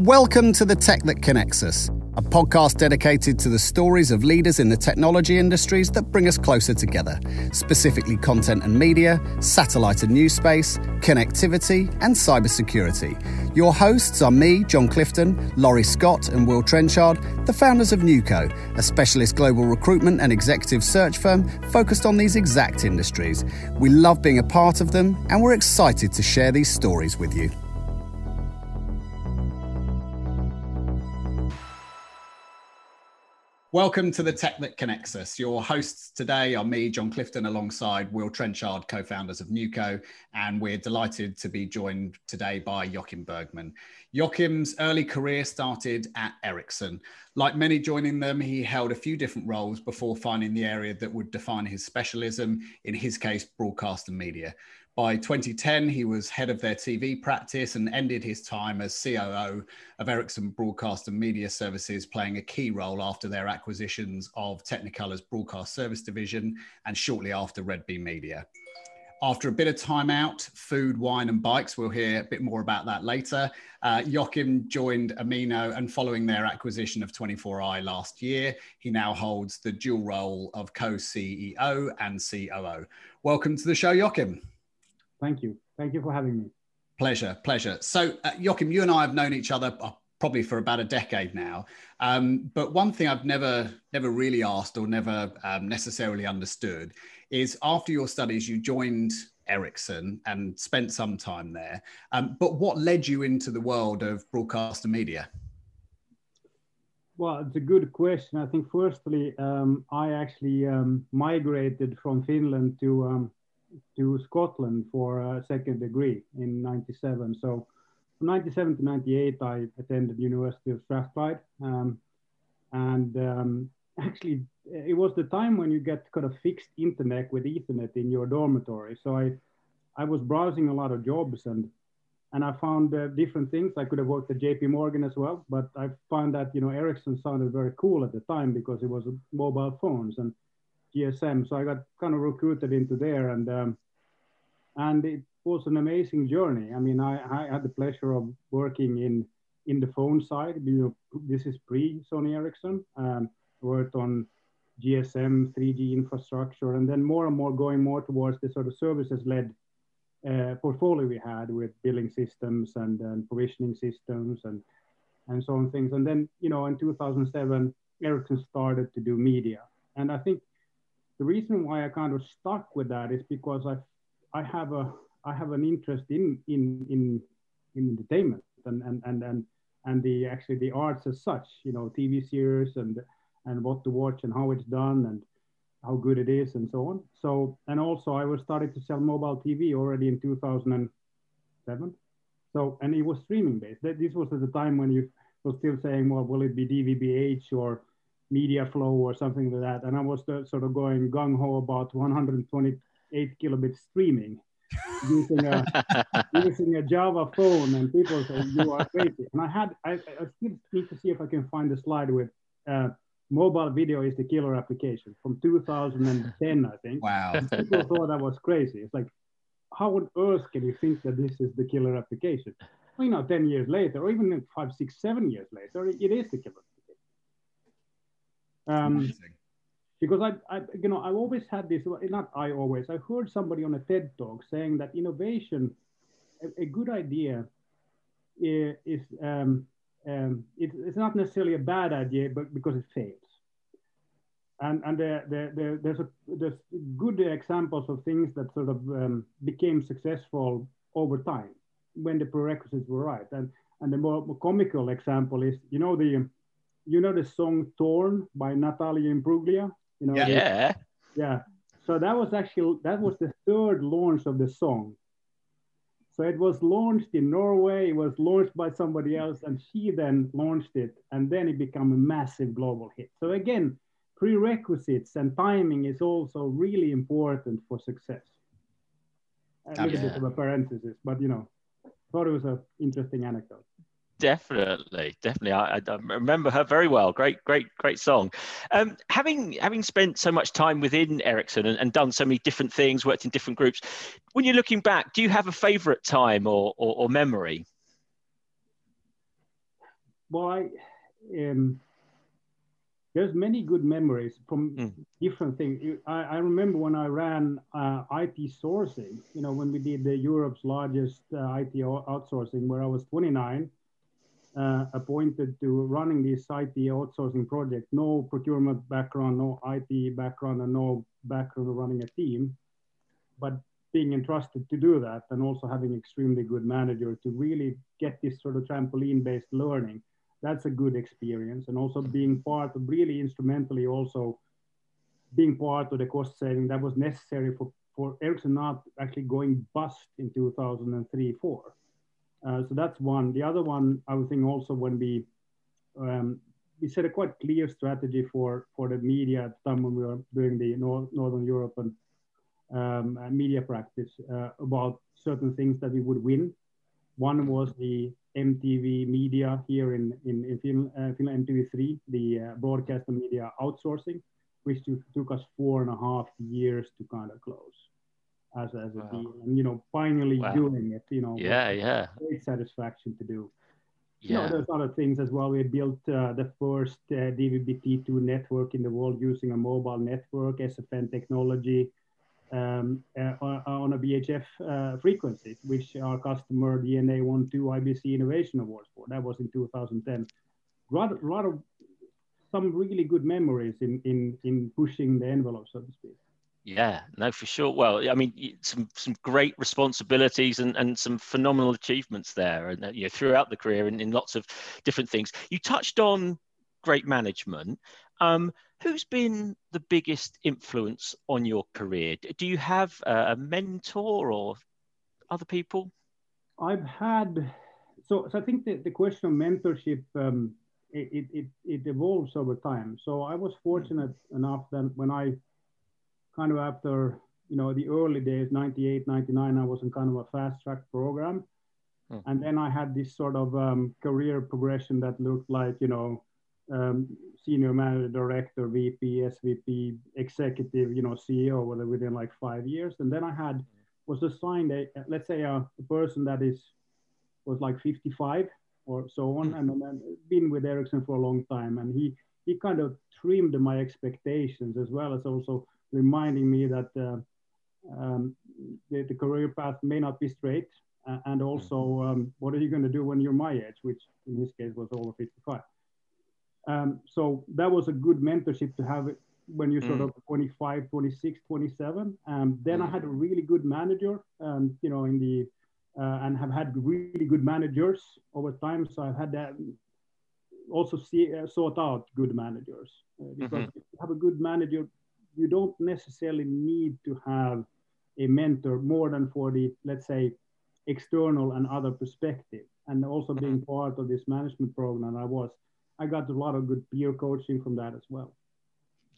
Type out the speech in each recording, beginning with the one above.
Welcome to The Tech That Connects Us, a podcast dedicated to the stories of leaders in the technology industries that bring us closer together, specifically content and media, satellite and NewSpace, connectivity, and cybersecurity. Your hosts are me, John Clifton, Laurie Scott, and Will Trenchard, the founders of Nuco, a specialist global recruitment and executive search firm focused on these exact industries. We love being a part of them, and we're excited to share these stories with you. Welcome to the Tech That Connects Us. Your hosts today are me, John Clifton, alongside Will Trenchard, co founders of Nuco, and we're delighted to be joined today by Joachim Bergman. Joachim's early career started at Ericsson. Like many joining them, he held a few different roles before finding the area that would define his specialism, in his case, broadcast and media. By 2010, he was head of their TV practice and ended his time as COO of Ericsson Broadcast and Media Services, playing a key role after their acquisitions of Technicolor's Broadcast Service Division and shortly after Red Bee Media. After a bit of time out, food, wine, and bikes, we'll hear a bit more about that later. Uh, Joachim joined Amino, and following their acquisition of 24i last year, he now holds the dual role of co CEO and COO. Welcome to the show, Joachim. Thank you. Thank you for having me. Pleasure, pleasure. So, uh, Joachim, you and I have known each other uh, probably for about a decade now. Um, but one thing I've never, never really asked or never um, necessarily understood is after your studies, you joined Ericsson and spent some time there. Um, but what led you into the world of broadcast and media? Well, it's a good question. I think firstly, um, I actually um, migrated from Finland to um, to Scotland for a second degree in 97. So from 97 to 98, I attended University of Strathclyde. Um, and um, actually, it was the time when you get kind of fixed internet with Ethernet in your dormitory. So I, I was browsing a lot of jobs and and I found uh, different things. I could have worked at JP Morgan as well, but I found that you know Ericsson sounded very cool at the time because it was mobile phones and GSM. So I got kind of recruited into there, and um, and it was an amazing journey. I mean, I, I had the pleasure of working in in the phone side. You know, this is pre Sony Ericsson. Um, worked on GSM, 3G infrastructure, and then more and more going more towards the sort of services led uh, portfolio we had with billing systems and, and provisioning systems and and so on things. And then you know in 2007, Ericsson started to do media, and I think the reason why I kind of stuck with that is because I I have a I have an interest in in in, in entertainment and and and and and the actually the arts as such, you know, TV series and and what to watch and how it's done and how good it is and so on. So and also I was started to sell mobile TV already in 2007. So and it was streaming based. This was at the time when you were still saying, well, will it be DVB-H or MediaFLO or something like that. And I was sort of going gung ho about 128 kilobit streaming using a using a Java phone, and people say you are crazy. And I had I, I still need to see if I can find a slide with uh, mobile video is the killer application from 2010, I think. Wow. people thought I was crazy. It's like, how on earth can you think that this is the killer application? Well, you know, 10 years later, or even five, six, seven years later, it is the killer um, because I, I, you know, I've always had this, not I always, I heard somebody on a TED talk saying that innovation, a, a good idea is, is um, um, it, it's not necessarily a bad idea, but because it fails. And, and the, the, the, there's, a, there's good examples of things that sort of um, became successful over time when the prerequisites were right. And, and the more, more comical example is, you know, the, you know the song "Torn" by Natalia Imbruglia. You know. Yeah. Yeah. So that was actually that was the third launch of the song. So it was launched in Norway. It was launched by somebody else, and she then launched it, and then it became a massive global hit. So again, prerequisites and timing is also really important for success. A little yeah. bit of a parenthesis, but you know, thought it was an interesting anecdote. Definitely, definitely. I, I, remember her very well. Great, great, great song. Um, having having spent so much time within Ericsson and, and, done so many different things, worked in different groups, when you're looking back, do you have a favourite time or, or, or memory? well, I, um, there's many good memories from mm. different things. I, I, remember when I ran uh, IT sourcing, you know, when we did the Europe's largest uh, IT outsourcing, where I was 29, uh, Uh, appointed to running this IT outsourcing project. No procurement background, no IT background, and no background of running a team, but being entrusted to do that, and also having extremely good manager to really get this sort of trampoline-based learning that's a good experience. And also being part of really instrumentally also being part of the cost saving that was necessary for, for Ericsson not actually going bust in 2003, four. Uh, so that's one. The other one, I would think also when we, um, we set a quite clear strategy for, for the media at the time when we were doing the North, Northern Europe and um, media practice uh, about certain things that we would win. One was the MTV Media here in, in, in Finland, uh, Finland MTV3, the uh, broadcast media outsourcing, which took, took us four and a half years to kind of close as, as a wow. deal. And, you know, finally wow. doing it, you know, yeah, yeah, great satisfaction to do. Yeah. You know, there's other things as well. We built uh, the first uh, DVB-T2 network in the world using a mobile network, SFN technology um, uh, on a VHF uh, frequency, which our customer DNA won two IBC Innovation Awards for. That was in 2010. A lot, of some really good memories in, in, in pushing the envelope, so to speak. Yeah, no, for sure. Well, I mean, some some great responsibilities and, and some phenomenal achievements there, and you know, throughout the career in, in lots of different things. You touched on great management. Um, who's been the biggest influence on your career? Do you have a mentor or other people? I've had so, so I think the, the question of mentorship um, it, it, it evolves over time. So I was fortunate enough that when I kind of after you know the early days 98 99 i was in kind of a fast track program hmm. and then i had this sort of um, career progression that looked like you know um, senior manager, director, VP, SVP, executive, you know, CEO within like five years. And then I had was assigned a let's say a, a person that is was like 55 or so on, and, and been with Ericsson for a long time. And he he kind of trimmed my expectations as well as also reminding me that uh, um, the, the, career path may not be straight. Uh, and also, um, what are you going to do when you're my age, which in this case was over 55. Um, so that was a good mentorship to have when you're sort mm. of 25, 26, 27. Um, then mm. I had a really good manager, um, you know, in the, uh, and have had really good managers over time. So I've had that also see, uh, sought out good managers uh, because mm-hmm. if you have a good manager, you don't necessarily need to have a mentor more than for the, let's say, external and other perspective. And also mm-hmm. being part of this management program, I was I got a lot of good peer coaching from that as well.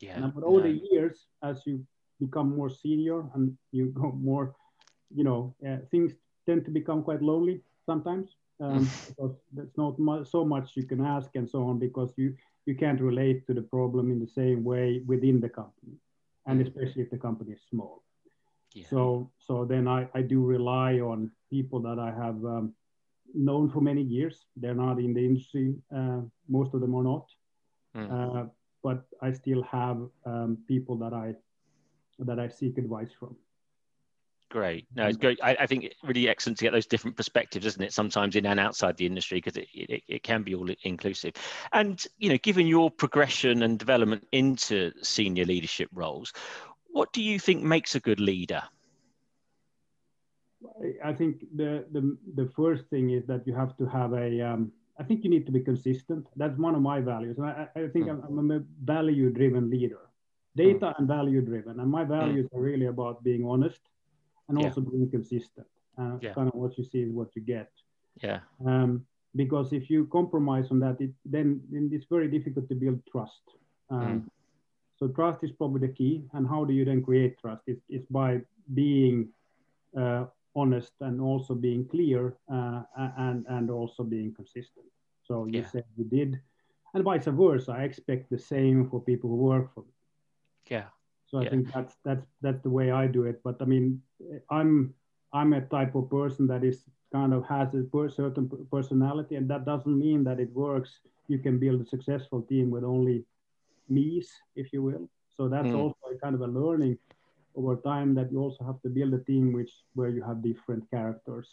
Yeah. And, but over the years, as you become more senior and you go more, you know, uh, things tend to become quite lonely sometimes um, because there's not much, so much you can ask and so on because you you can't relate to the problem in the same way within the company, and especially if the company is small. Yeah. So so then I, I do rely on people that I have um, known for many years. They're not in the industry. Uh, most of them are not. Mm. Uh, but I still have um, people that I that I seek advice from. Great. No, it's great. I, I, think it's really excellent to get those different perspectives, isn't it? Sometimes in and outside the industry, because it, it, it, can be all inclusive. And, you know, given your progression and development into senior leadership roles, what do you think makes a good leader? I think the, the the first thing is that you have to have a. Um, I think you need to be consistent. That's one of my values, and I, I think mm. I'm, I'm, a value-driven leader, data mm. and value-driven, and my hmm. values mm. are really about being honest and also being consistent. And yeah. kind of what you see is what you get. Yeah. Um, because if you compromise on that, it, then, then it's very difficult to build trust. Um, hmm. so trust is probably the key. And how do you then create trust? It's, it's by being uh, honest and also being clear uh, and and also being consistent. So you yeah. said you did, and vice versa. I expect the same for people who work for me. Yeah. So I yeah. think that's that's that's the way I do it. But I mean, I'm I'm a type of person that is kind of has a certain personality, and that doesn't mean that it works. You can build a successful team with only me's, if you will. So that's mm. also a kind of a learning over time that you also have to build a team which where you have different characters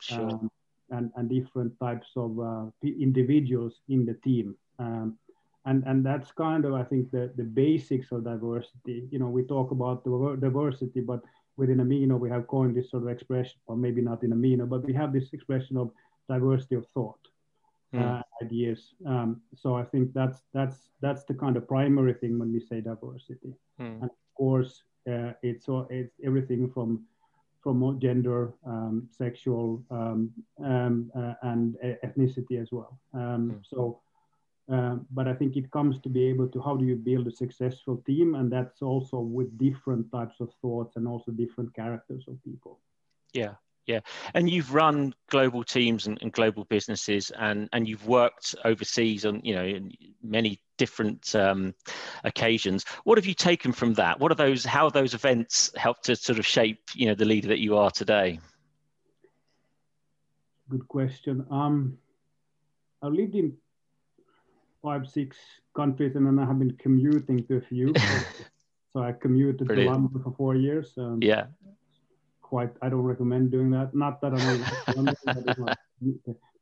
sure. um, and, and different types of uh, individuals in the team. Um, and, and that's kind of, I think, the, the basics of diversity. You know, we talk about the diversity, but within Amino, we have coined this sort of expression, or maybe not in Amino, but we have this expression of diversity of thought. Mm. Uh, ideas. Um, so I think that's that's that's the kind of primary thing when we say diversity. Mm. And of course, uh, it's it's everything from from gender, um, sexual, um, um, uh, and ethnicity as well. Mm. So, uh, but I think it comes to be able to how do you build a successful team, and that's also with different types of thoughts and also different characters of people. Yeah, yeah, and you've run global teams and, and, global businesses, and and you've worked overseas on you know many different um, occasions. What have you taken from that? What are those? How those events helped to sort of shape you know the leader that you are today? Good question. Um, I've lived in five, six countries, and then I have been commuting to a few. so I commuted Brilliant. to London for four years. Um, yeah quite. I don't recommend doing that. Not that I'm. not,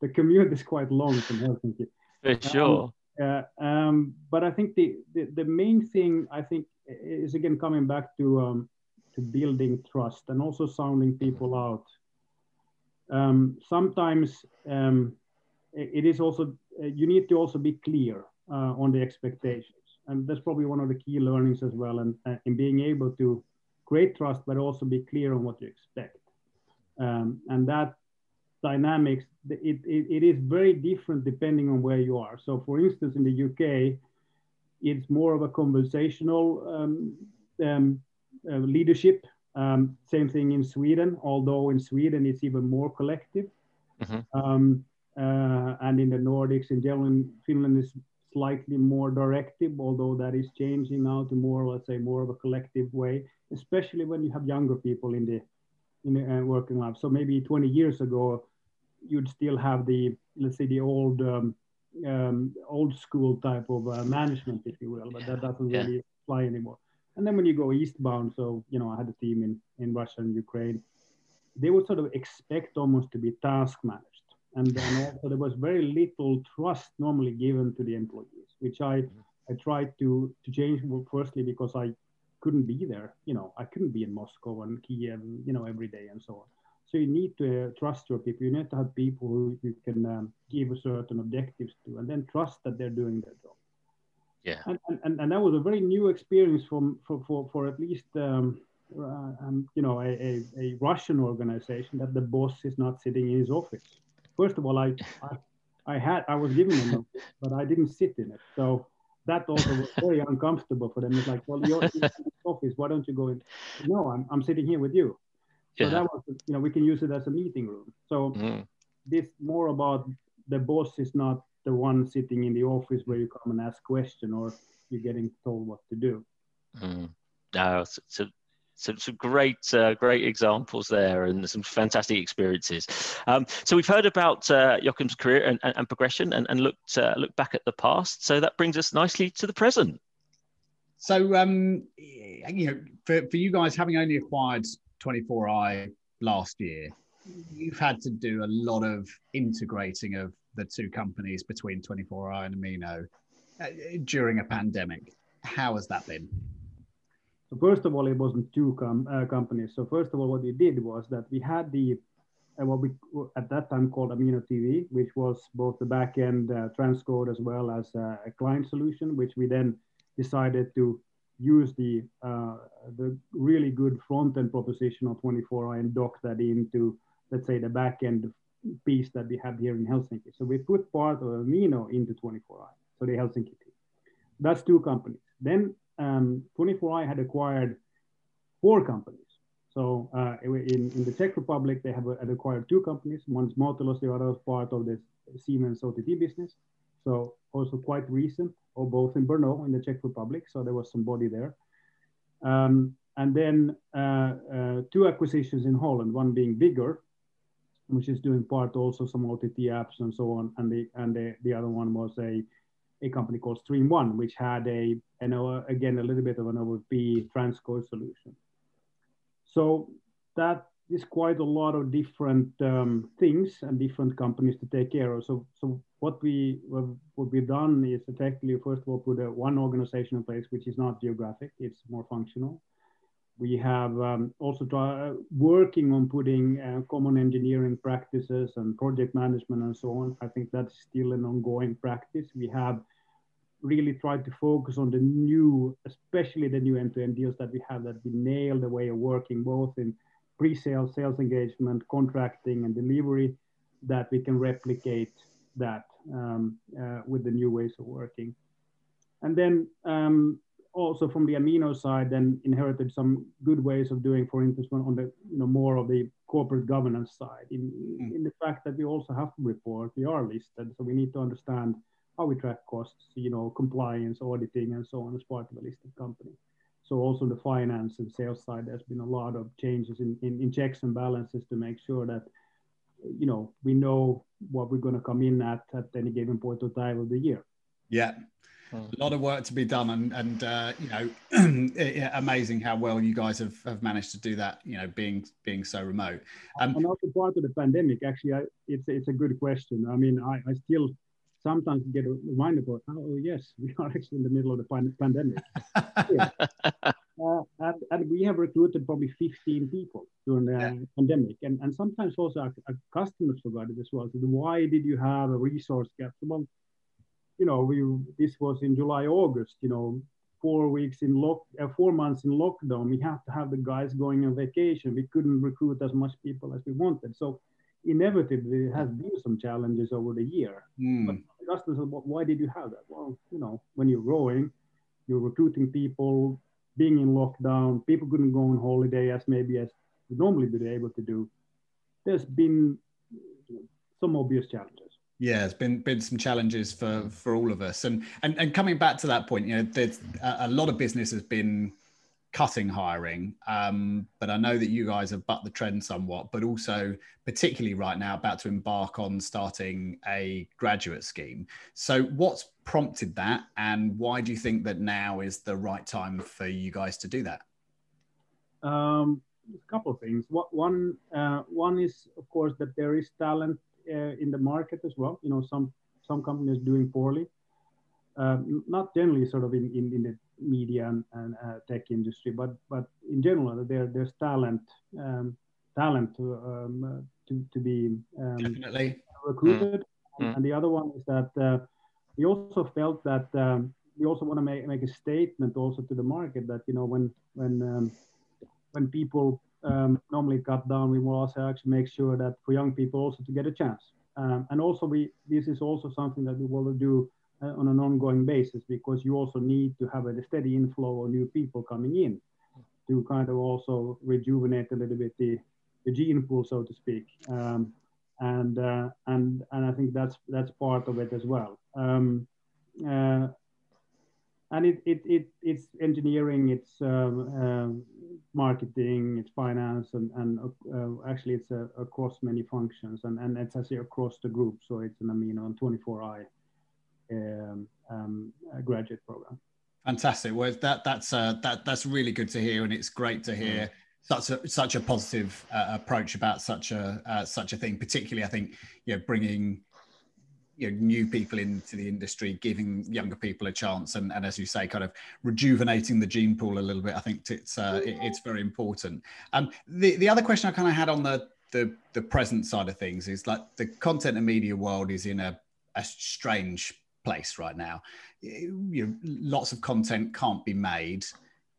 the commute is quite long from Helsinki. For um, sure. Um, uh, um, but I think the, the, the main thing I think is again coming back to um, to building trust and also sounding people out. Um, sometimes um, it is also you need to also be clear uh, on the expectations, and that's probably one of the key learnings as well. And uh, in being able to create trust, but also be clear on what you expect. Um, and that dynamics, it, it, it is very different depending on where you are. So for instance, in the UK, it's more of a conversational um, um, uh, leadership. Um, same thing in Sweden, although in Sweden it's even more collective. Mm-hmm. Uh, and in the Nordics, in general, Finland is slightly more directive, although that is changing now to more, let's say, more of a collective way especially when you have younger people in the in the uh, working life. So maybe 20 years ago, you'd still have the let's say the old um, um, old school type of uh, management, if you will, but that doesn't yeah. really fly anymore. And then when you go eastbound, so you know, I had a team in in Russia and Ukraine. They would sort of expect almost to be task managed, and then also there was very little trust normally given to the employees, which I I tried to to change. Firstly, because I couldn't be there. You know, I couldn't be in Moscow and Kiev, you know, every day and so on. So you need to uh, trust your people. You need to have people who you can um, give certain objectives to, and then trust that they're doing their job. Yeah. And, and, and that was a very new experience from for for, for at least um, uh, um, you know a, a, a, Russian organization that the boss is not sitting in his office. First of all, I I, I had I was given office, but I didn't sit in it. So that also was very uncomfortable for them. It's like, well, you're in the office. Why don't you go in? No, I'm, I'm sitting here with you. So yeah. that was, you know, we can use it as a meeting room. So mm. this more about the boss is not the one sitting in the office where you come and ask question or you're getting told what to do. Mm. No, it's, it's a some, some great uh, great examples there and some fantastic experiences. Um, so we've heard about uh, Joachim's career and, and, and progression and, and looked uh, looked back at the past. So that brings us nicely to the present. So um, you know, for, for you guys having only acquired 24i last year, you've had to do a lot of integrating of the two companies between 24i and Amino uh, during a pandemic. How has that been? So first of all, it wasn't two com uh, companies. So first of all, what we did was that we had the uh, what we at that time called Amino TV, which was both the backend uh, transcode as well as uh, a client solution, which we then decided to use the uh, the really good front end proposition of 24i and dock that into let's say the backend piece that we have here in Helsinki. So we put part of Amino into 24i, so the Helsinki team. That's two companies. Then um, 24i had acquired four companies. So uh, in, in the Czech Republic, they have had acquired two companies. One's Mautilus, the other is part of the Siemens OTT business. So also quite recent, or both in Brno in the Czech Republic. So there was somebody there. Um, and then uh, uh, two acquisitions in Holland, one being bigger, which is doing part also some OTT apps and so on. And the and the, the other one was a a company called Stream One, which had a an again a little bit of an OVP transcode solution. So that is quite a lot of different um, things and different companies to take care of. So so what we what we've done is effectively first of all put a one organization in place, which is not geographic; it's more functional we have um, also try, uh, working on putting uh, common engineering practices and project management and so on. I think that's still an ongoing practice. We have really tried to focus on the new, especially the new end-to-end deals that we have that we nailed the way of working both in pre-sales, sales engagement, contracting and delivery that we can replicate that um, uh, with the new ways of working. And then um, also from the amino side then inherited some good ways of doing for instance on the you know more of the corporate governance side. In, mm. in the fact that we also have to report we are listed so we need to understand how we track costs you know compliance auditing and so on as part of a listed company. So also the finance and sales side there's been a lot of changes in, in, in checks and balances to make sure that you know we know what we're going to come in at at any given point of time of the year. Yeah a lot of work to be done and and uh, you know amazing how well you guys have, have managed to do that you know being being so remote. Um, and also part of the pandemic actually I, it's it's a good question. I mean i, I still sometimes get reminded about oh yes we are actually in the middle of the pandemic. Yeah. uh, and, and, we have recruited probably 15 people during the yeah. pandemic and, and sometimes also our, our, customers forgot it as well. So why did you have a resource gap? Well you know, we this was in July, August, you know, four weeks in lock, uh, four months in lockdown. We have to have the guys going on vacation. We couldn't recruit as much people as we wanted. So inevitably, there has been some challenges over the year. Mm. But customers, why did you have that? Well, you know, when you're growing, you're recruiting people, being in lockdown, people couldn't go on holiday as maybe as normally be able to do. There's been some obvious challenges. Yeah, it's been been some challenges for for all of us, and and and coming back to that point, you know, there's a, a lot of business has been cutting hiring, um, but I know that you guys have bucked the trend somewhat, but also particularly right now about to embark on starting a graduate scheme. So, what's prompted that, and why do you think that now is the right time for you guys to do that? Um, a couple of things. One uh, one is, of course, that there is talent in the market as well. You know, some some companies doing poorly. Uh, not generally sort of in, in, in the media and, and uh, tech industry, but but in general, there there's talent um, talent to um, to, to be um, definitely recruited. Mm. And, and, the other one is that uh, we also felt that um, we also want to make, make a statement also to the market that you know when when um, when people um, normally cut down, we will also actually make sure that for young people also to get a chance. Um, and also we, this is also something that we will do uh, on an ongoing basis because you also need to have a steady inflow of new people coming in to kind of also rejuvenate a little bit the, the gene pool, so to speak. Um, and, uh, and, and I think that's, that's part of it as well. Um, uh, and it, it, it it's engineering, it's um, um, marketing, it's finance, and, and uh, actually it's uh, across many functions, and, and it's actually across the group. So it's an Amino and 24i um, um, graduate program. Fantastic. Well, that that's uh, that that's really good to hear, and it's great to hear. Mm. Such a such a positive uh, approach about such a uh, such a thing, particularly I think you know bringing you know, new people into the industry, giving younger people a chance, and, and as you say, kind of rejuvenating the gene pool a little bit. I think it's uh, it, it's very important. Um, the the other question I kind of had on the the the present side of things is like the content and media world is in a, a strange place right now. You lots of content can't be made.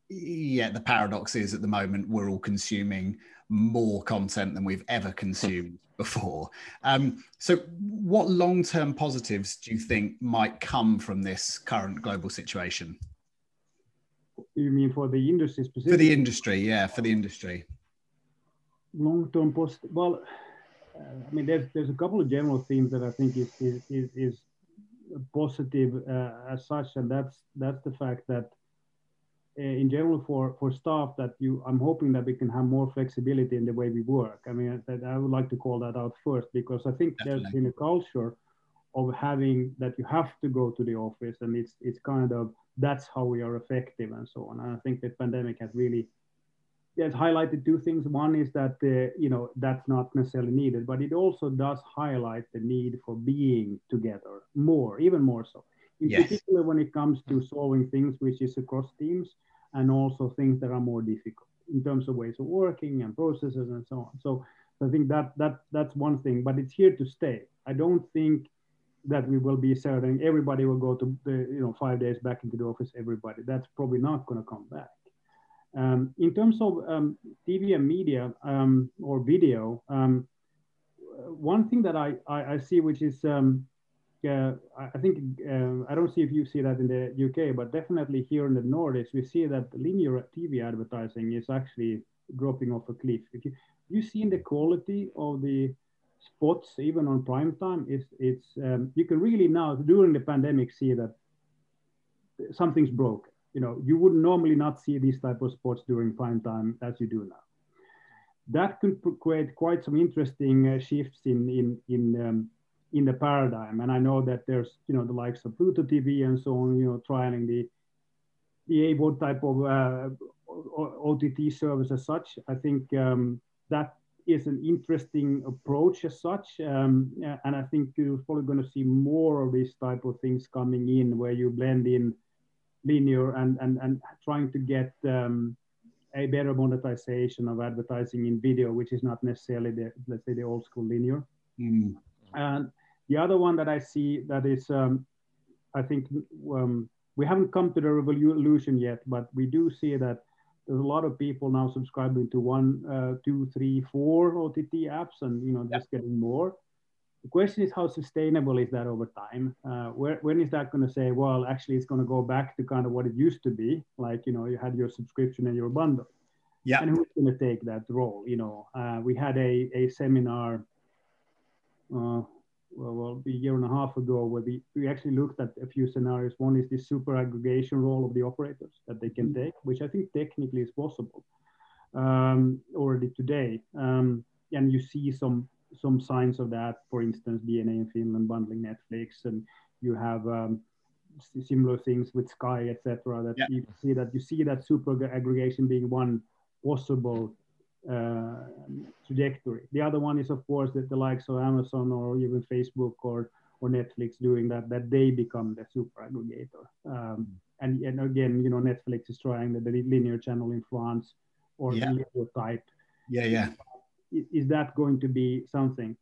Yet the paradox is at the moment we're all consuming more content than we've ever consumed before. Um, so, what long term positives do you think might come from this current global situation? You mean for the industry specifically? For the industry, yeah, for the industry. Long term positive. Well, uh, I mean, there's there's a couple of general themes that I think is is is, is positive uh, as such, and that's that's the fact that in general for for staff that you i'm hoping that we can have more flexibility in the way we work i mean that i would like to call that out first because i think Definitely. there's been a culture of having that you have to go to the office and it's it's kind of that's how we are effective and so on and i think the pandemic has really has highlighted two things one is that uh, you know that's not necessarily needed but it also does highlight the need for being together more even more so in yes. particular when it comes to solving things which is across teams and also things that are more difficult in terms of ways of working and processes and so on. So I think that that that's one thing, but it's here to stay. I don't think that we will be certain everybody will go to the you know five days back into the office. Everybody that's probably not going to come back. Um, in terms of um, TV and media um, or video, um, one thing that I, I, I see which is um, uh, I think uh, I don't see if you see that in the UK, but definitely here in the Nordics, we see that linear TV advertising is actually dropping off a cliff. If you you seen the quality of the spots even on prime time, it's it's um, you can really now during the pandemic see that something's broken. You know, you would normally not see these type of spots during prime time as you do now. That could create quite some interesting uh, shifts in in in um, in the paradigm. And I know that there's, you know, the likes of Pluto TV and so on, you know, trialing the the AVOD type of uh, OTT service as such. I think um, that is an interesting approach as such. Um, and I think you're probably going to see more of these type of things coming in where you blend in linear and, and, and trying to get um, a better monetization of advertising in video, which is not necessarily the, let's say, the old school linear. Mm. And the other one that I see that is, um, I think um, we haven't come to the revolution yet, but we do see that there's a lot of people now subscribing to one, uh, two, three, four OTT apps, and you know just yeah. getting more. The question is how sustainable is that over time? Uh, where, when is that going to say, well, actually, it's going to go back to kind of what it used to be, like you know, you had your subscription and your bundle. Yeah. And who's going to take that role? You know, uh, we had a a seminar. Well, well, a year and a half ago where we, we actually looked at a few scenarios. One is the super aggregation role of the operators that they can mm-hmm. take, which I think technically is possible um, already today. Um, and you see some some signs of that, for instance, DNA in Finland bundling Netflix, and you have um, similar things with Sky, etc. That yeah. you see that you see that super aggregation being one possible uh, trajectory. The other one is, of course, that the likes of Amazon or even Facebook or or Netflix doing that, that they become the super aggregator. Um, and, and again, you know, Netflix is trying the, the linear channel in France or yeah. the type. Yeah, yeah. Is that going to be something?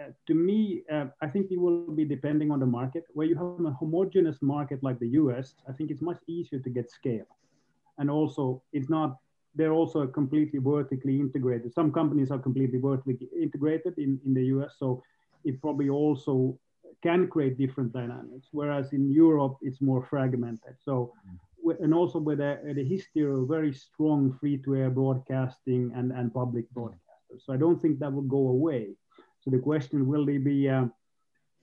Uh, to me, uh, I think it will be depending on the market. Where you have a homogeneous market like the US, I think it's much easier to get scale. And also, it's not they're also completely vertically integrated. Some companies are completely vertically integrated in, in the US, so it probably also can create different dynamics. Whereas in Europe, it's more fragmented. So, and also with a, the history of very strong free-to-air broadcasting and, and public broadcasters. So I don't think that will go away. So the question, will they be uh,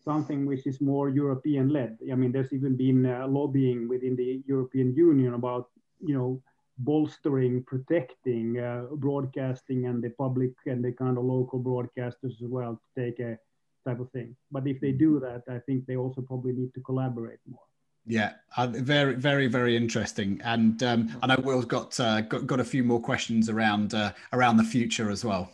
something which is more European-led? I mean, there's even been uh, lobbying within the European Union about, you know, bolstering, protecting uh, broadcasting and the public and the kind of local broadcasters as well to take a type of thing. But if they do that, I think they also probably need to collaborate more. Yeah, uh, very, very, very interesting. And um, I know Will's got, uh, got got a few more questions around uh, around the future as well.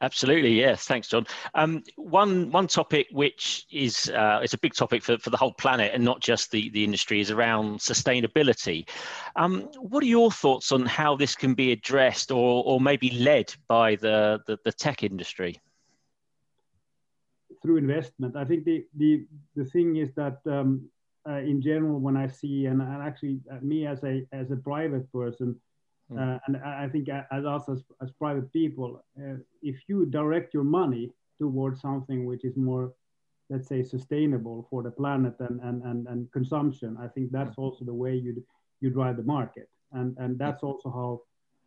Absolutely, yes. Thanks, John. Um, one one topic which is uh, it's a big topic for, for the whole planet and not just the, the industry is around sustainability. Um, what are your thoughts on how this can be addressed or, or maybe led by the, the, the tech industry? Through investment, I think the the, the thing is that um, uh, in general, when I see and, and actually uh, me as a as a private person, Hmm. Uh, and I think as us as, as private people, uh, if you direct your money towards something which is more, let's say, sustainable for the planet and, and, and, and consumption, I think that's hmm. also the way you you drive the market. And, and that's hmm. also how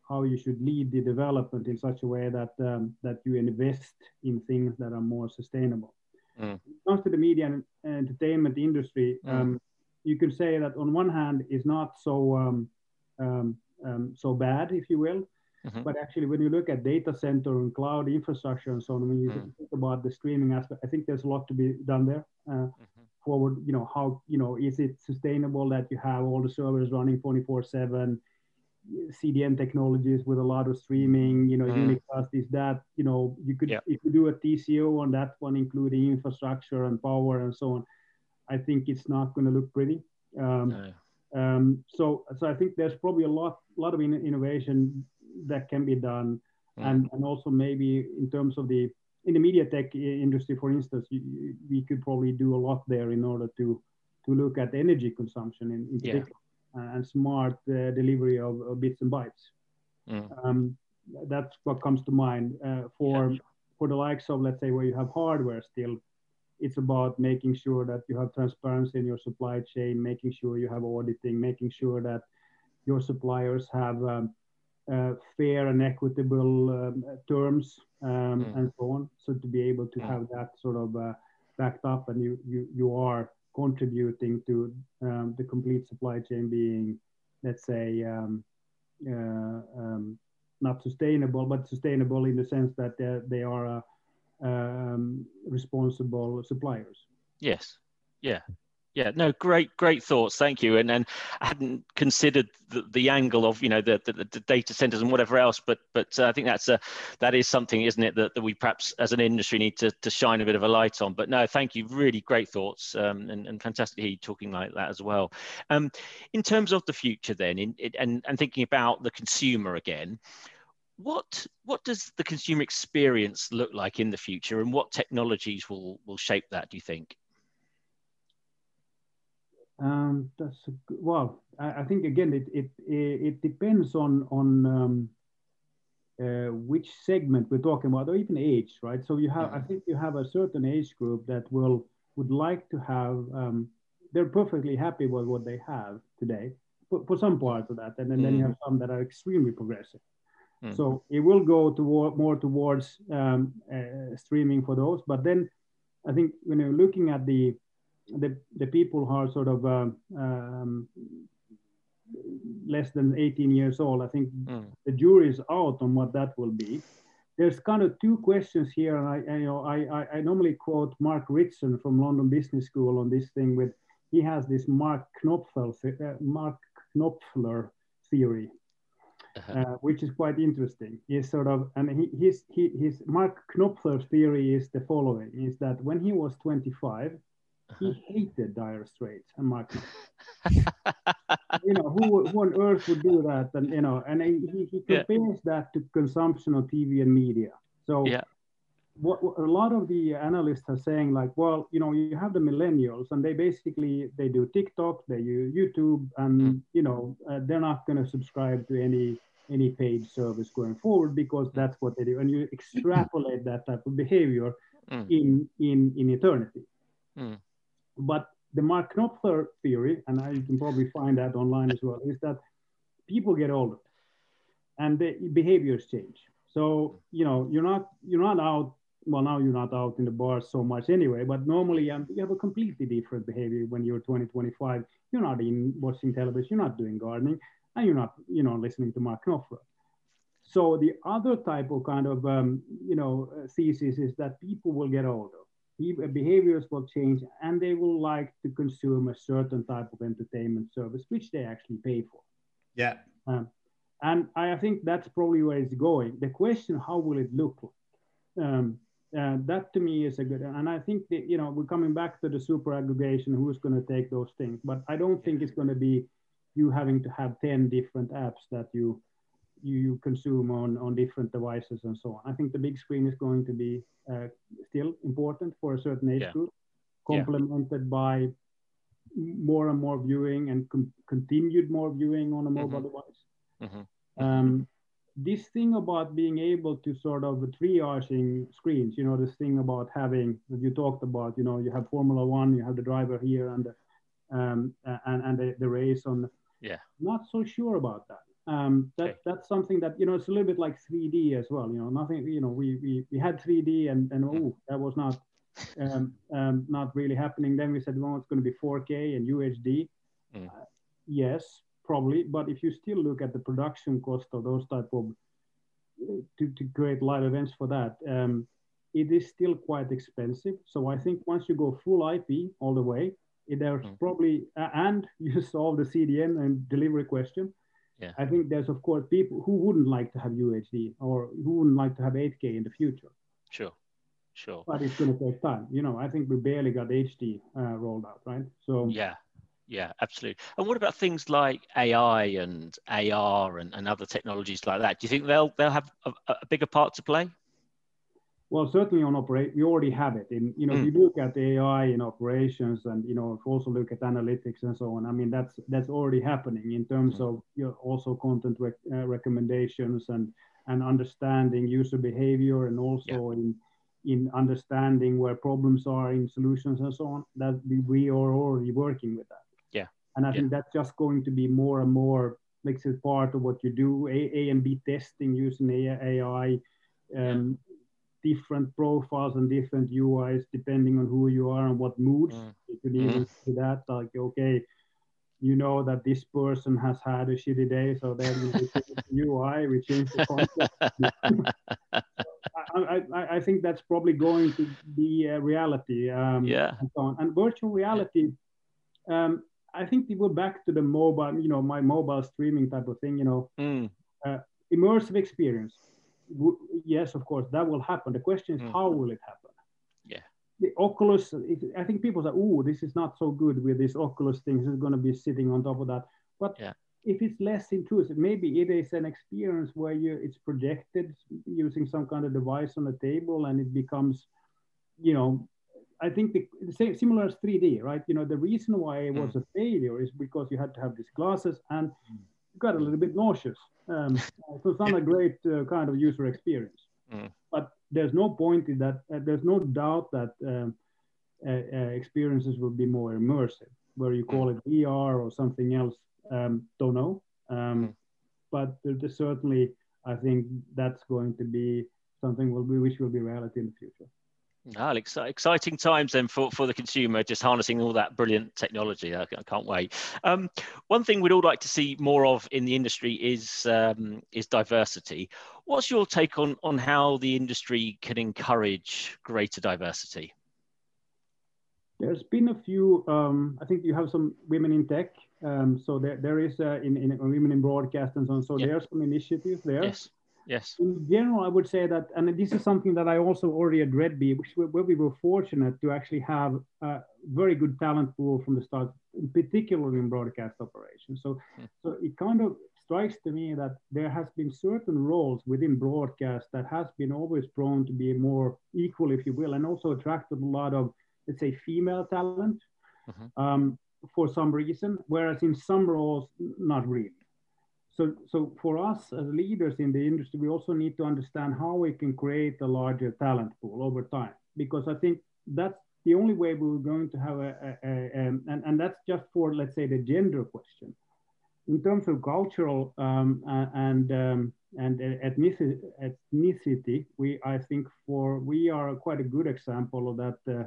how you should lead the development in such a way that um, that you invest in things that are more sustainable. Mm. When it comes to the media and entertainment industry, mm. um, you could say that on one hand is not so um, um, so bad, if you will. Mm-hmm. But actually, when you look at data center and cloud infrastructure and so on, when you mm. think about the streaming aspect, I think there's a lot to be done there. Uh, mm-hmm. Forward, you know, how you know is it sustainable that you have all the servers running 24/7? CDN technologies with a lot of streaming, you know, mm. unicast is that, you know, you could, yep. if you do a TCO on that one, including infrastructure and power and so on, I think it's not going to look pretty. Um, no. Um, so, so I think there's probably a lot, lot of in, innovation that can be done, mm. and and also maybe in terms of the in the media tech industry, for instance, you, we could probably do a lot there in order to to look at energy consumption in, in particular. Yeah uh, and smart uh, delivery of, of, bits and bytes. Mm. Um, that's what comes to mind uh, for yeah. for the likes of let's say where you have hardware still. It's about making sure that you have transparency in your supply chain, making sure you have auditing, making sure that your suppliers have um, uh, fair and equitable um, terms um, mm. and so on. So to be able to mm. have that sort of uh, backed up and you, you, you are contributing to um, the complete supply chain being, let's say, um, uh, um, not sustainable, but sustainable in the sense that they are uh, um, responsible suppliers. Yes. Yeah. Yeah, no, great, great thoughts. Thank you. And and I hadn't considered the, the angle of you know the, the, the data centers and whatever else, but but uh, I think that's a that is something, isn't it, that, that we perhaps as an industry need to, to shine a bit of a light on. But no, thank you. Really great thoughts um, and, and fantastic to hear you talking like that as well. Um, in terms of the future, then, in, in, and and thinking about the consumer again what what does the consumer experience look like in the future and what technologies will will shape that do you think um, that's a, well. I, I, think again it it it depends on on um, uh, which segment we're talking about, or even age, right? So you have, I think you have a certain age group that will would like to have. Um, they're perfectly happy with what they have today for, for some parts of that, and then, mm. then you have some that are extremely progressive. Mm. So it will go toward more towards um, uh, streaming for those, but then I think when you're looking at the the, the people who are sort of uh, um, less than 18 years old, I think mm. the jury is out on what that will be. There's kind of two questions here, and I, I you know, I, I, normally quote Mark Ritson from London Business School on this thing. With he has this Mark Knopfler, uh, Mark Knopfler theory. Uh, which is quite interesting. He's sort of, and he, his, he, his Mark Knopfler's theory is the following: is that when he was 25, he hated Dire Straits and Michael. you know, who, who on earth would do that? And you know, and he, he compares yeah. that to consumption of TV and media. So yeah. What, what, a lot of the analysts are saying like well you know you have the millennials and they basically they do tiktok they do youtube and mm. you know uh, they're not going to subscribe to any any paid service going forward because that's what they do and you extrapolate that type of behavior mm. in in in eternity mm. But the Mark Knopfler theory, and you can probably find that online as well, is that people get older and the behaviors change. So you know you're not you're not out. Well, now you're not out in the bars so much anyway. But normally um, you have a completely different behavior when you're 20, 25. You're not in watching television. You're not doing gardening, and you're not you know listening to Mark Knopfler. So the other type of kind of um, you know thesis is that people will get older behaviors will change and they will like to consume a certain type of entertainment service which they actually pay for yeah um, and I think that's probably where it's going the question how will it look like um, uh, that to me is a good and i think that you know we're coming back to the super aggregation who's going to take those things but i don't think it's going to be you having to have 10 different apps that you you consume on, on different devices and so on. I think the big screen is going to be uh, still important for a certain age yeah. group, complemented yeah. by more and more viewing and continued more viewing on a mobile mm-hmm. device. Mm-hmm. Um, this thing about being able to sort of triaging screens, you know, this thing about having that you talked about, you know, you have Formula One, you have the driver here and the, um, and, and the, the race on. Yeah. Not so sure about that. Um, that okay. that's something that you know it's a little bit like 3D as well. You know, nothing. You know, we we, we had 3D and and oh, that was not um, um, not really happening. Then we said, well, it's going to be 4K and UHD. Mm. Uh, yes, probably, but if you still look at the production cost of those type of to, to create live events for that, um, it is still quite expensive. So I think once you go full IP all the way, there's mm. probably uh, and you solve the CDN and delivery question. Yeah. I think there's of course people who wouldn't like to have UHD or who wouldn't like to have 8K in the future. Sure, sure. But it's going to take time. You know, I think we barely got HD uh, rolled out, right? So yeah, yeah, absolutely. And what about things like AI and AR and, and other technologies like that? Do you think they'll they'll have a, a bigger part to play? Well, certainly on operate, we already have it. In you know, mm. if you look at AI in operations, and you know, if you also look at analytics and so on. I mean, that's that's already happening in terms mm. of you know, also content rec uh, recommendations and and understanding user behavior, and also yeah. in in understanding where problems are in solutions and so on. That we, we are already working with that. Yeah. And I yeah. think that's just going to be more and more makes it part of what you do. A, a and B testing using AI. Um, different profiles and different UIs depending on who you are and what moods. Mm. You could even see that, like, okay, you know that this person has had a shitty day, so then we change the UI, we change the concept. I, I, I, think that's probably going to be a reality. Um, yeah. And, so and virtual reality, um, I think go back to the mobile, you know, my mobile streaming type of thing, you know, mm. uh, immersive experience yes, of course, that will happen. The question is, mm. how will it happen? Yeah. The Oculus, I think people say, oh, this is not so good with this Oculus thing. This is going to be sitting on top of that. But yeah. if it's less intrusive, maybe it is an experience where you it's projected using some kind of device on the table and it becomes, you know, I think the, the same similar as 3D, right? You know, the reason why it was mm. a failure is because you had to have these glasses and you got a little bit nauseous. Um, so it's not a great uh, kind of user experience. Mm. But there's no point in that. Uh, there's no doubt that um, uh, uh experiences will be more immersive, where you call mm. it VR or something else. Um, don't know. Um, mm. But there's certainly, I think that's going to be something will be, which will be reality in the future. Ah, exciting times then for, for the consumer, just harnessing all that brilliant technology. I, I can't wait. Um, one thing we'd all like to see more of in the industry is um, is diversity. What's your take on on how the industry can encourage greater diversity? There's been a few. Um, I think you have some women in tech. Um, so there, there is uh, in, in women in broadcast and so on. So yep. there are some initiatives there. Yes. Yes. In general, I would say that, and this is something that I also already at Red Bee, which where we were fortunate to actually have a very good talent pool from the start, particularly in broadcast operations. So, mm. so it kind of strikes to me that there has been certain roles within broadcast that has been always prone to be more equal, if you will, and also attracted a lot of, let's say, female talent mm-hmm. um, for some reason, whereas in some roles, not really. So, so for us as leaders in the industry, we also need to understand how we can create a larger talent pool over time, because I think that's the only way we're going to have a, a, a, a and, and that's just for, let's say, the gender question. In terms of cultural um, and, um, and ethnicity, ethnicity, we, I think for, we are quite a good example of that. Uh,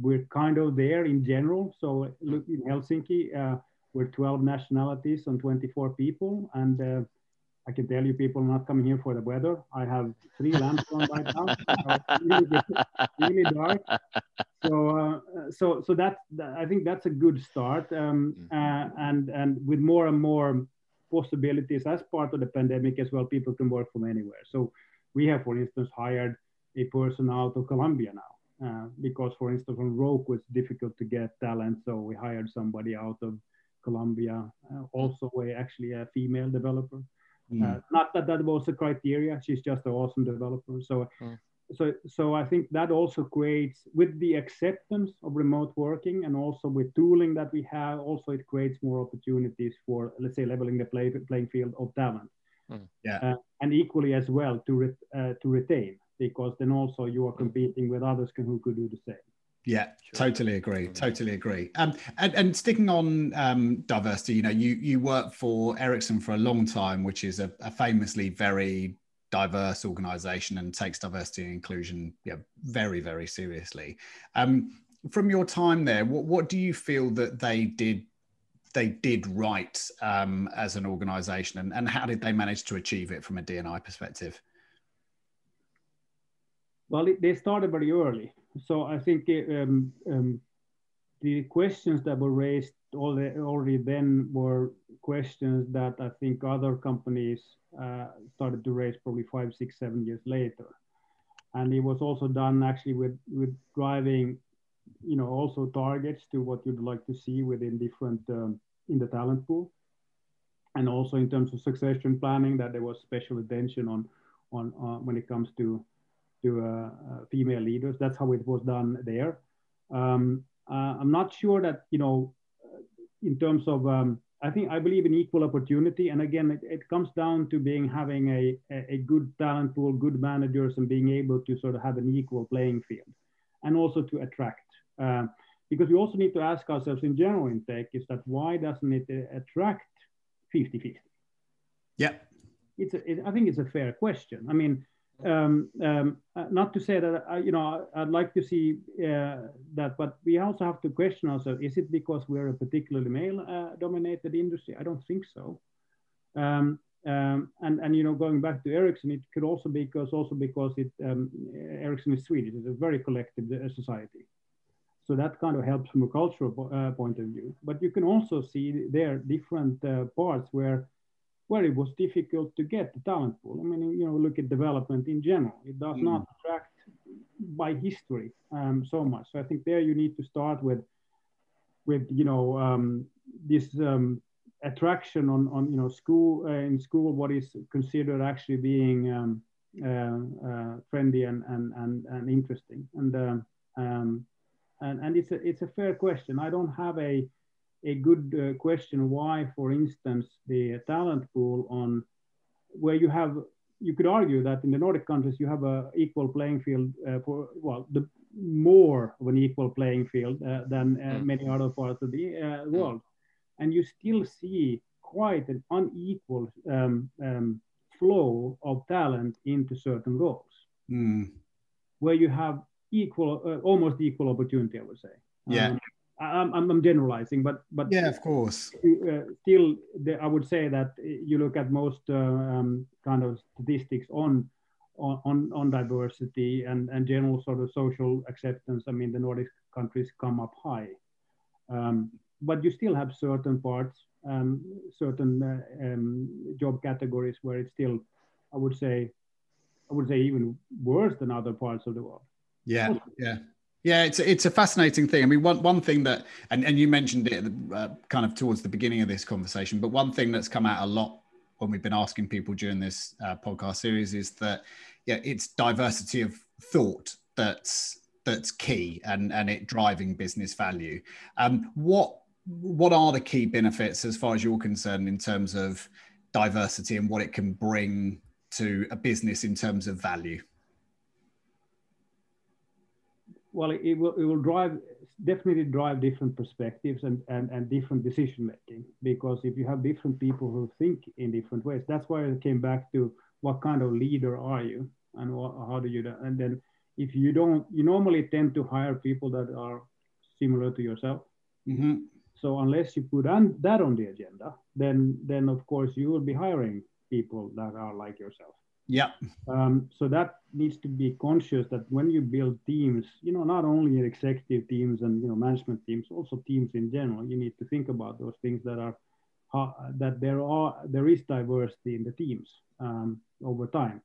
we're kind of there in general. So look in Helsinki, uh, we're 12 nationalities and 24 people. And uh, I can tell you people are not coming here for the weather. I have three lamps on right now. really, really dark. So, uh, so, so that, I think that's a good start. Um, mm-hmm. uh, and, and with more and more possibilities as part of the pandemic as well, people can work from anywhere. So we have, for instance, hired a person out of Colombia now. Uh, because, for instance, on Roku, it's difficult to get talent. So we hired somebody out of Colombia, uh, also a, actually a female developer. Mm. not that that was a criteria; she's just an awesome developer. So, mm. so, so I think that also creates, with the acceptance of remote working and also with tooling that we have, also it creates more opportunities for, let's say, leveling the play, playing field of talent. Mm. Yeah, uh, and equally as well to re, uh, to retain, because then also you are competing with others can, who could do the same. Yeah, sure. totally agree. Totally agree. Um, and, and sticking on um, diversity, you know, you you work for Ericsson for a long time, which is a, a famously very diverse organization and takes diversity and inclusion yeah, very, very seriously. Um, from your time there, what, what do you feel that they did they did right um, as an organization and, and how did they manage to achieve it from a D&I perspective? Well, they started very early. So I think um, um, the questions that were raised already then were questions that I think other companies uh, started to raise probably five, six, seven years later. And it was also done actually with, with driving, you know, also targets to what you'd like to see within different, um, in the talent pool. And also in terms of succession planning, that there was special attention on, on uh, when it comes to, to uh, uh female leaders. That's how it was done there. Um, uh, I'm not sure that, you know, in terms of, um, I think I believe in equal opportunity. And again, it, it comes down to being having a, a, good talent pool, good managers, and being able to sort of have an equal playing field and also to attract. Because we also need to ask ourselves in general in tech is that why doesn't it attract 50 50? Yeah. It's a, it, I think it's a fair question. I mean, um, um, uh, not to say that uh, you know I'd like to see uh, that, but we also have to question ourselves: Is it because we're a particularly male-dominated uh, industry? I don't think so. Um, um, and and you know, going back to Ericsson, it could also be because also because it um, Ericsson is Swedish; it's a very collective uh, society. So that kind of helps from a cultural uh, point of view. But you can also see there different parts where where it was difficult to get the talent pool. I mean, you know, look at development in general. It does mm. not attract by history um, so much. So I think there you need to start with, with you know, um, this um, attraction on, on you know school uh, in school what is considered actually being um, uh, uh, friendly and, and and and interesting and um, um, and and it's a it's a fair question. I don't have a a good uh, question why, for instance, the talent pool on where you have, you could argue that in the Nordic countries you have a equal playing field uh, for, well, the more of an equal playing field uh, than uh, mm. many other parts of the uh, mm. world. And you still see quite an unequal um, um, flow of talent into certain roles, mm. where you have equal, uh, almost equal opportunity, I would say. Yeah. Um, I'm, I'm generalizing, but but yeah, of course. Uh, still, the, I would say that you look at most uh, um, kind of statistics on on on diversity and and general sort of social acceptance. I mean, the Nordic countries come up high, um, but you still have certain parts, um, certain uh, um, job categories where it's still, I would say, I would say even worse than other parts of the world. Yeah, yeah. Yeah, it's it's a fascinating thing. I mean, one one thing that and and you mentioned it uh, kind of towards the beginning of this conversation, but one thing that's come out a lot when we've been asking people during this uh, podcast series is that yeah, it's diversity of thought that's that's key and and it driving business value. Um, what what are the key benefits as far as you're concerned in terms of diversity and what it can bring to a business in terms of value? Well, it will, it will drive, definitely drive different perspectives and, and, and different decision making. Because if you have different people who think in different ways, that's why I came back to what kind of leader are you and what, how do you, do, and then if you don't, you normally tend to hire people that are similar to yourself. Mm-hmm. So unless you put on, that on the agenda, then then of course you will be hiring people that are like yourself. Yeah. Um, so that needs to be conscious that when you build teams, you know, not only executive teams and you know management teams, also teams in general, you need to think about those things that are uh, that there are there is diversity in the teams um, over time,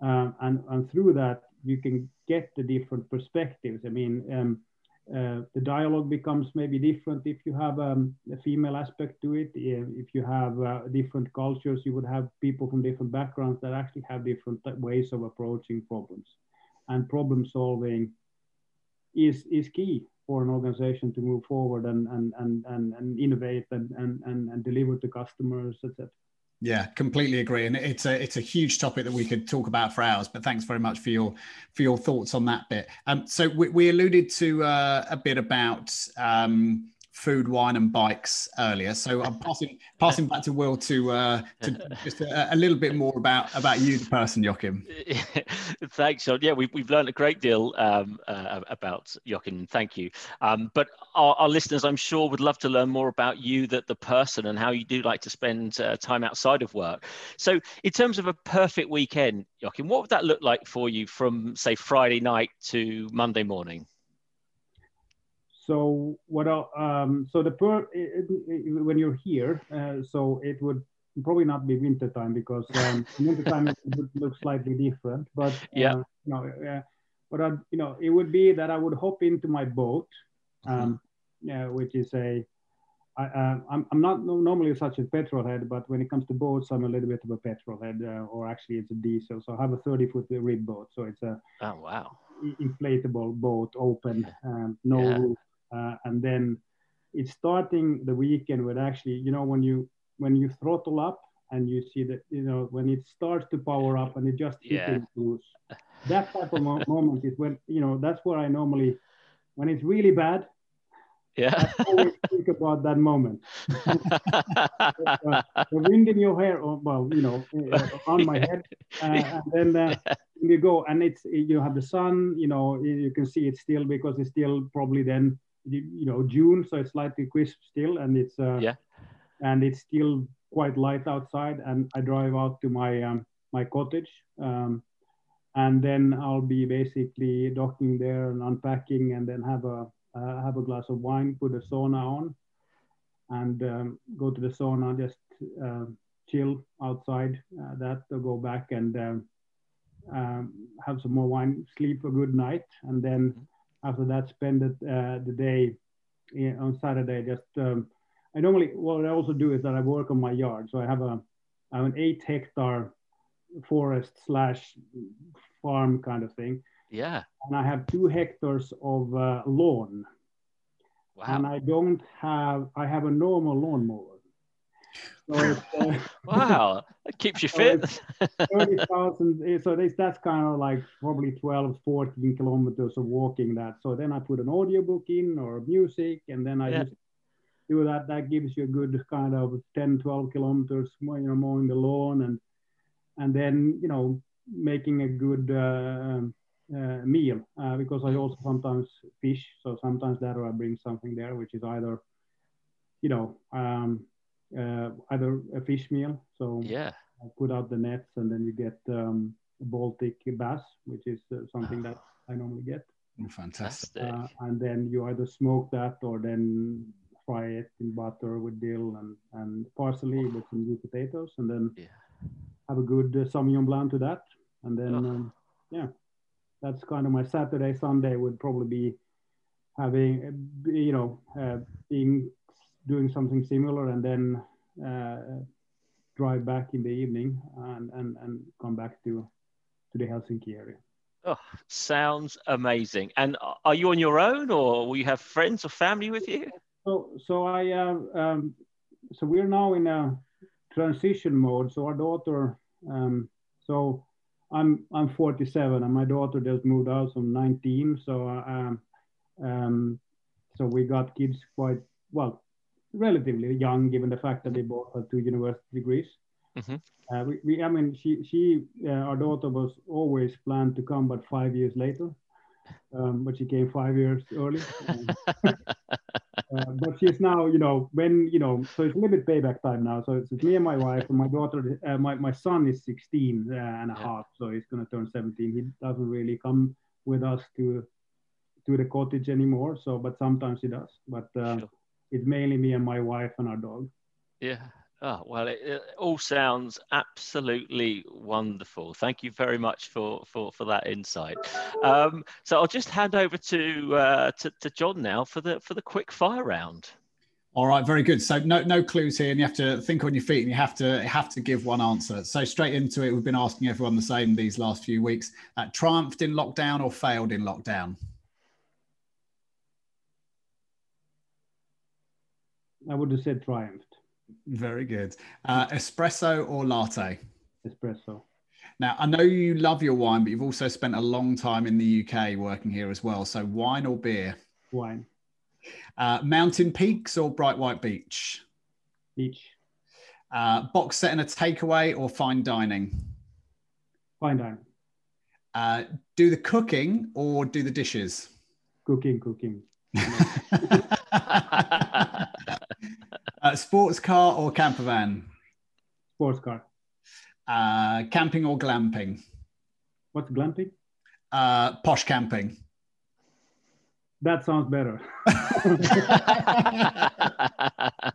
um, and and through that you can get the different perspectives. I mean. Uh, the dialogue becomes maybe different if you have um, a female aspect to it. If you have uh, different cultures, you would have people from different backgrounds that actually have different ways of approaching problems. And problem solving is, is key for an organization to move forward and, and, and, and, and innovate and, and, and, and deliver to customers, etc. Yeah, completely agree, and it's a it's a huge topic that we could talk about for hours. But thanks very much for your for your thoughts on that bit. Um, so we, we alluded to uh, a bit about um, food, wine, and bikes earlier. So I'm passing passing back to Will to uh, to just a, a, little bit more about about you, the person, Joachim. Thanks, John. Yeah, we've we've learned a great deal um, uh, about Joachim. Thank you. Um, but our, our, listeners, I'm sure, would love to learn more about you, that the person, and how you do like to spend uh, time outside of work. So, in terms of a perfect weekend, Joachim, what would that look like for you from say Friday night to Monday morning? So what? Um, so the per it, it, when you're here, uh, so it would probably not be winter time because um, winter time it would look slightly different. But uh, yeah, you know, uh, but I, you know, it would be that I would hop into my boat, mm-hmm. um, yeah, which is a I, uh, I'm, I'm not normally such a petrol head, but when it comes to boats, I'm a little bit of a petrol head, uh, or actually it's a diesel. So I have a 30 foot rib boat. So it's a oh wow inflatable boat, open, um, no yeah. roof, and then it's starting the weekend with actually, you know, when you when you throttle up and you see that, you know, when it starts to power up and it just yeah. loose. That type of mo- moment is when, you know, that's where I normally, when it's really bad, yeah. I always think about that moment. uh, the wind in your hair, or, well, you know, uh, on my head, uh, and then uh, you go, and it's you have the sun. You know, you can see it still because it's still probably then you know June, so it's slightly crisp still, and it's uh, yeah, and it's still quite light outside. And I drive out to my um, my cottage, um, and then I'll be basically docking there and unpacking, and then have a uh, have a glass of wine, put a sauna on, and um, go to the sauna, just uh, chill outside uh, that, go back and um, um, have some more wine, sleep a good night, and then mm-hmm after that, spend it, uh, the day on Saturday. Just um, I normally what I also do is that I work on my yard. So I have a I have an eight hectare forest slash farm kind of thing. Yeah. And I have two hectares of uh, lawn. Wow. And I don't have I have a normal lawnmower. So uh, wow, that keeps you fit. 30,000. Eh, so this, that's kind of like probably 12, 14 kilometers of walking that. So then I put an audiobook in or music, and then I yeah. just do that. That gives you a good kind of 10, 12 kilometers, you know, mowing the lawn and and then you know making a good uh, uh, meal uh, because I also sometimes fish. So sometimes that or I bring something there, which is either you know um, uh, either a fish meal. So yeah, I put out the nets and then you get um, Baltic bass, which is uh, something that I normally get. Oh, fantastic. Uh, and then you either smoke that or then fry it in butter with dill and, and parsley with some new potatoes and then yeah. have a good uh, Sauvignon Blanc to that. And then, oh. um, yeah, that's kind of my Saturday, Sunday would probably be having, uh, you know, uh, being doing something similar and then uh, drive back in the evening and, and, and come back to, to the Helsinki area. Oh, sounds amazing. And are you on your own or will you have friends or family with you? So, so I, uh, um, so we're now in a transition mode. So our daughter, um, so I'm, I'm 47 and my daughter just moved out, so I'm 19. So, um, um, so we got kids quite, well, relatively young, given the fact that they both have two university degrees. Mm-hmm. Uh, we, we, I mean, she, she, uh, our daughter was always planned to come, but five years later. Um, but she came five years early. Uh, but she's now, you know, when you know, so it's a little bit payback time now. So it's, it's me and my wife, and my daughter. Uh, my my son is 16 uh, and a yeah. half, so he's going to turn 17. He doesn't really come with us to to the cottage anymore. So, but sometimes he does. But uh, sure it's mainly me and my wife and our dog. Yeah. Oh, well, it, it, all sounds absolutely wonderful. Thank you very much for for, for that insight. Um, so I'll just hand over to, uh, to to John now for the for the quick fire round. All right, very good. So no no clues here, and you have to think on your feet, and you have to have to give one answer. So straight into it, we've been asking everyone the same these last few weeks: uh, triumphed in lockdown or failed in lockdown? I would have said triumphed. Very good. Uh, espresso or latte? Espresso. Now, I know you love your wine, but you've also spent a long time in the UK working here as well. So, wine or beer? Wine. Uh, mountain peaks or bright white beach? Beach. Uh, box set and a takeaway or fine dining? Fine dining. Uh, do the cooking or do the dishes? Cooking, cooking. uh, sports car or camper van? Sports car. Uh, camping or glamping? What's glamping? Uh, posh camping. That sounds better.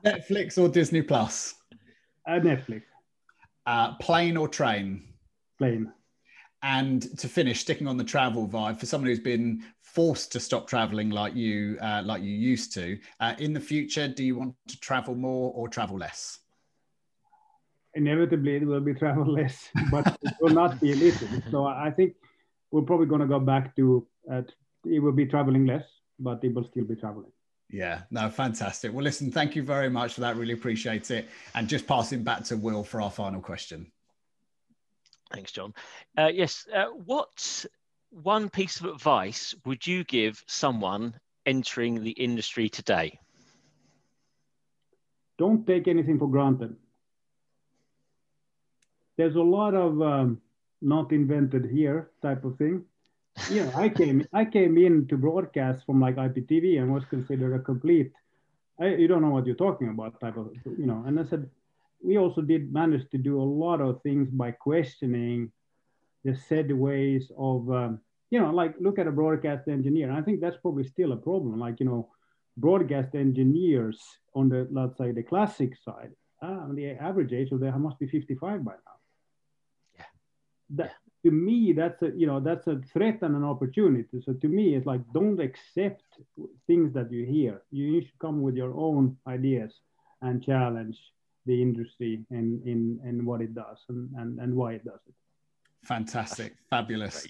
Netflix or Disney Plus? Uh, Netflix. Uh, plane or train? Plane. And to finish, sticking on the travel vibe, for someone who's been forced to stop traveling like you, uh, like you used to, uh, in the future, do you want to travel more or travel less? Inevitably, it will be travel less, but it will not be little. So I think we're probably going to go back to uh, it will be traveling less, but it will still be traveling. Yeah, no, fantastic. Well, listen, thank you very much for that. Really appreciate it. And just passing back to Will for our final question. Thanks, John. Uh, yes, uh, what one piece of advice would you give someone entering the industry today? Don't take anything for granted. There's a lot of um, not invented here type of thing yeah, I came I came in to broadcast from like IPTV and was considered a complete. I, you don't know what you're talking about type of you know. And I said we also did manage to do a lot of things by questioning the said ways of um, you know like look at a broadcast engineer. And I think that's probably still a problem. Like you know, broadcast engineers on the let's say the classic side, uh, the average age of them must be 55 by now. Yeah. That, to me that's a you know that's a threat and an opportunity so to me it's like don't accept things that you hear you should come with your own ideas and challenge the industry in in, in what it does and, and and why it does it fantastic fabulous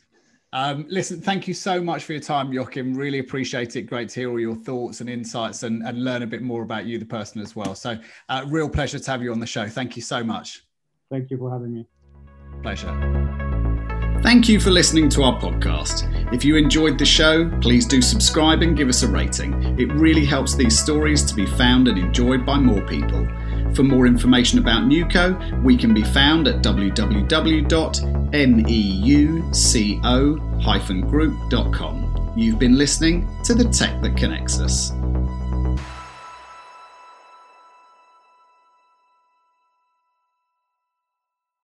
um, listen, thank you so much for your time, Joachim. Really appreciate it. Great to hear all your thoughts and insights and, and learn a bit more about you, the person, as well. So, uh, real pleasure to have you on the show. Thank you so much. Thank you for having me. Pleasure. Thank you for listening to our podcast. If you enjoyed the show, please do subscribe and give us a rating. It really helps these stories to be found and enjoyed by more people. For more information about NUCO, we can be found at www.neuco-group.com. You've been listening to The Tech That Connects Us.